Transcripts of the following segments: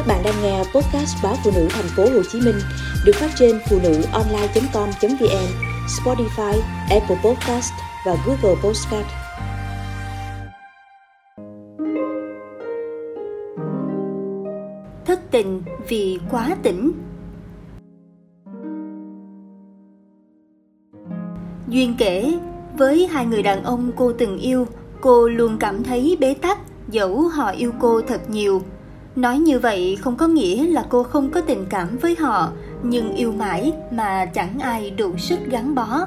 Các bạn đang nghe podcast báo phụ nữ thành phố Hồ Chí Minh được phát trên phụ nữ online.com.vn, Spotify, Apple Podcast và Google Podcast. Thất tình vì quá tỉnh Duyên kể, với hai người đàn ông cô từng yêu, cô luôn cảm thấy bế tắc dẫu họ yêu cô thật nhiều nói như vậy không có nghĩa là cô không có tình cảm với họ, nhưng yêu mãi mà chẳng ai đủ sức gắn bó.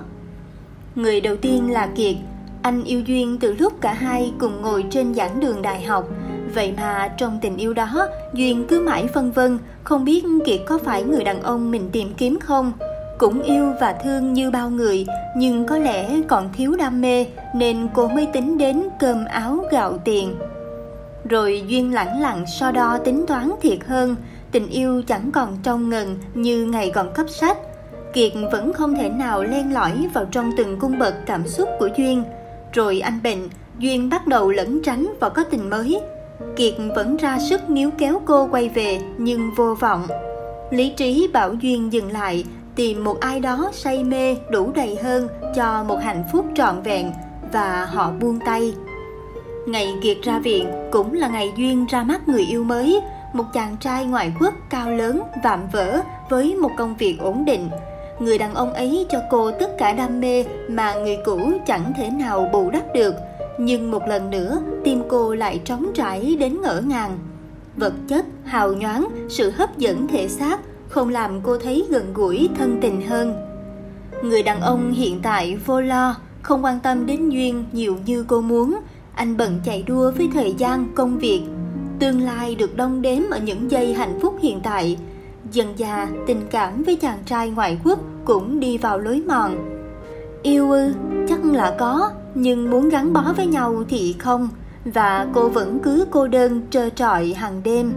Người đầu tiên là kiệt. Anh yêu duyên từ lúc cả hai cùng ngồi trên giảng đường đại học. Vậy mà trong tình yêu đó, duyên cứ mãi phân vân, không biết kiệt có phải người đàn ông mình tìm kiếm không. Cũng yêu và thương như bao người, nhưng có lẽ còn thiếu đam mê, nên cô mới tính đến cơm áo gạo tiền rồi duyên lẳng lặng so đo tính toán thiệt hơn, tình yêu chẳng còn trong ngần như ngày còn cấp sách. Kiệt vẫn không thể nào len lỏi vào trong từng cung bậc cảm xúc của duyên. Rồi anh bệnh duyên bắt đầu lẩn tránh và có tình mới. Kiệt vẫn ra sức níu kéo cô quay về, nhưng vô vọng. Lý trí bảo duyên dừng lại, tìm một ai đó say mê, đủ đầy hơn cho một hạnh phúc trọn vẹn, và họ buông tay. Ngày Kiệt ra viện cũng là ngày Duyên ra mắt người yêu mới, một chàng trai ngoại quốc cao lớn, vạm vỡ với một công việc ổn định. Người đàn ông ấy cho cô tất cả đam mê mà người cũ chẳng thể nào bù đắp được. Nhưng một lần nữa, tim cô lại trống trải đến ngỡ ngàng. Vật chất, hào nhoáng, sự hấp dẫn thể xác không làm cô thấy gần gũi thân tình hơn. Người đàn ông hiện tại vô lo, không quan tâm đến Duyên nhiều như cô muốn, anh bận chạy đua với thời gian, công việc. Tương lai được đong đếm ở những giây hạnh phúc hiện tại. Dần già tình cảm với chàng trai ngoại quốc cũng đi vào lối mòn. Yêu ư, chắc là có, nhưng muốn gắn bó với nhau thì không, và cô vẫn cứ cô đơn, trơ trọi hàng đêm.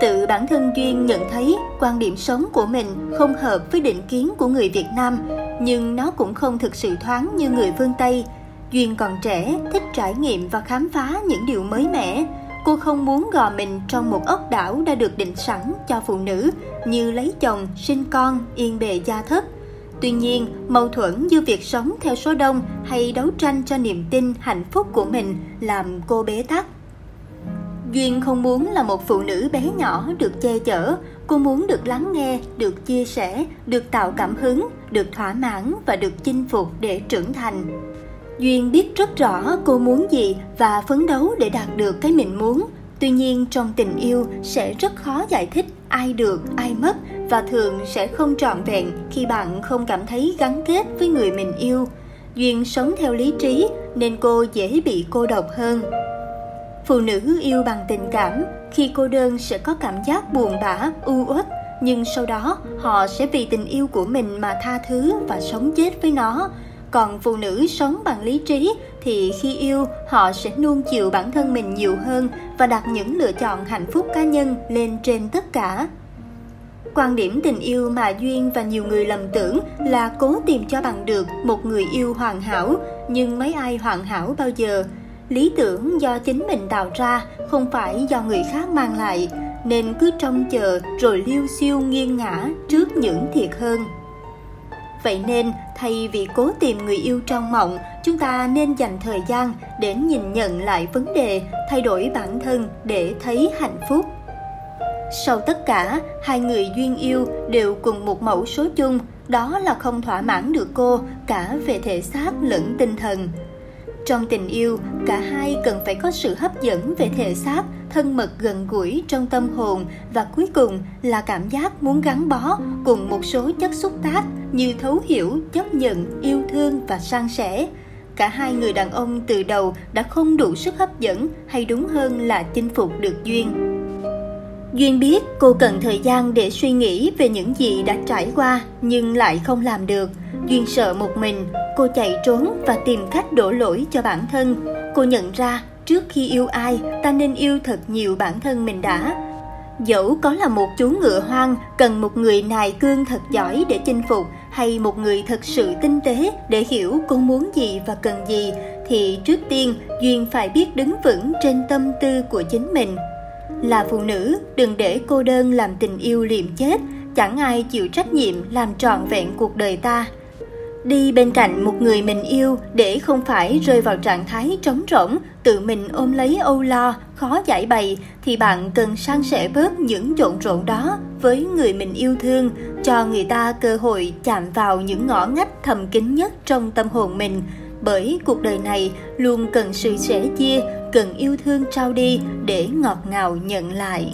Tự bản thân duyên nhận thấy quan điểm sống của mình không hợp với định kiến của người việt nam, nhưng nó cũng không thực sự thoáng như người phương tây. Duyên còn trẻ, thích trải nghiệm và khám phá những điều mới mẻ. Cô không muốn gò mình trong một ốc đảo đã được định sẵn cho phụ nữ như lấy chồng, sinh con, yên bề gia thất. Tuy nhiên, mâu thuẫn giữa việc sống theo số đông hay đấu tranh cho niềm tin, hạnh phúc của mình làm cô bế tắc. Duyên không muốn là một phụ nữ bé nhỏ được che chở, cô muốn được lắng nghe, được chia sẻ, được tạo cảm hứng, được thỏa mãn và được chinh phục để trưởng thành. Duyên biết rất rõ cô muốn gì và phấn đấu để đạt được cái mình muốn. Tuy nhiên trong tình yêu sẽ rất khó giải thích ai được, ai mất và thường sẽ không trọn vẹn khi bạn không cảm thấy gắn kết với người mình yêu. Duyên sống theo lý trí nên cô dễ bị cô độc hơn. Phụ nữ yêu bằng tình cảm, khi cô đơn sẽ có cảm giác buồn bã, u uất, nhưng sau đó họ sẽ vì tình yêu của mình mà tha thứ và sống chết với nó còn phụ nữ sống bằng lý trí thì khi yêu, họ sẽ nuông chiều bản thân mình nhiều hơn và đặt những lựa chọn hạnh phúc cá nhân lên trên tất cả. Quan điểm tình yêu mà duyên và nhiều người lầm tưởng là cố tìm cho bằng được một người yêu hoàn hảo, nhưng mấy ai hoàn hảo bao giờ? Lý tưởng do chính mình tạo ra, không phải do người khác mang lại, nên cứ trông chờ rồi liêu xiêu nghiêng ngã trước những thiệt hơn. Vậy nên, thay vì cố tìm người yêu trong mộng, chúng ta nên dành thời gian để nhìn nhận lại vấn đề, thay đổi bản thân để thấy hạnh phúc. Sau tất cả, hai người duyên yêu đều cùng một mẫu số chung, đó là không thỏa mãn được cô cả về thể xác lẫn tinh thần. Trong tình yêu, cả hai cần phải có sự hấp dẫn về thể xác, thân mật gần gũi trong tâm hồn và cuối cùng là cảm giác muốn gắn bó cùng một số chất xúc tác như thấu hiểu, chấp nhận, yêu thương và san sẻ. Cả hai người đàn ông từ đầu đã không đủ sức hấp dẫn hay đúng hơn là chinh phục được Duyên. Duyên biết cô cần thời gian để suy nghĩ về những gì đã trải qua nhưng lại không làm được. Duyên sợ một mình, cô chạy trốn và tìm cách đổ lỗi cho bản thân. Cô nhận ra trước khi yêu ai, ta nên yêu thật nhiều bản thân mình đã. Dẫu có là một chú ngựa hoang cần một người nài cương thật giỏi để chinh phục hay một người thật sự tinh tế để hiểu cô muốn gì và cần gì thì trước tiên Duyên phải biết đứng vững trên tâm tư của chính mình là phụ nữ, đừng để cô đơn làm tình yêu liệm chết, chẳng ai chịu trách nhiệm làm trọn vẹn cuộc đời ta. Đi bên cạnh một người mình yêu để không phải rơi vào trạng thái trống rỗng, tự mình ôm lấy âu lo, khó giải bày thì bạn cần san sẻ bớt những trộn rộn đó với người mình yêu thương, cho người ta cơ hội chạm vào những ngõ ngách thầm kín nhất trong tâm hồn mình. Bởi cuộc đời này luôn cần sự sẻ chia, cần yêu thương trao đi để ngọt ngào nhận lại.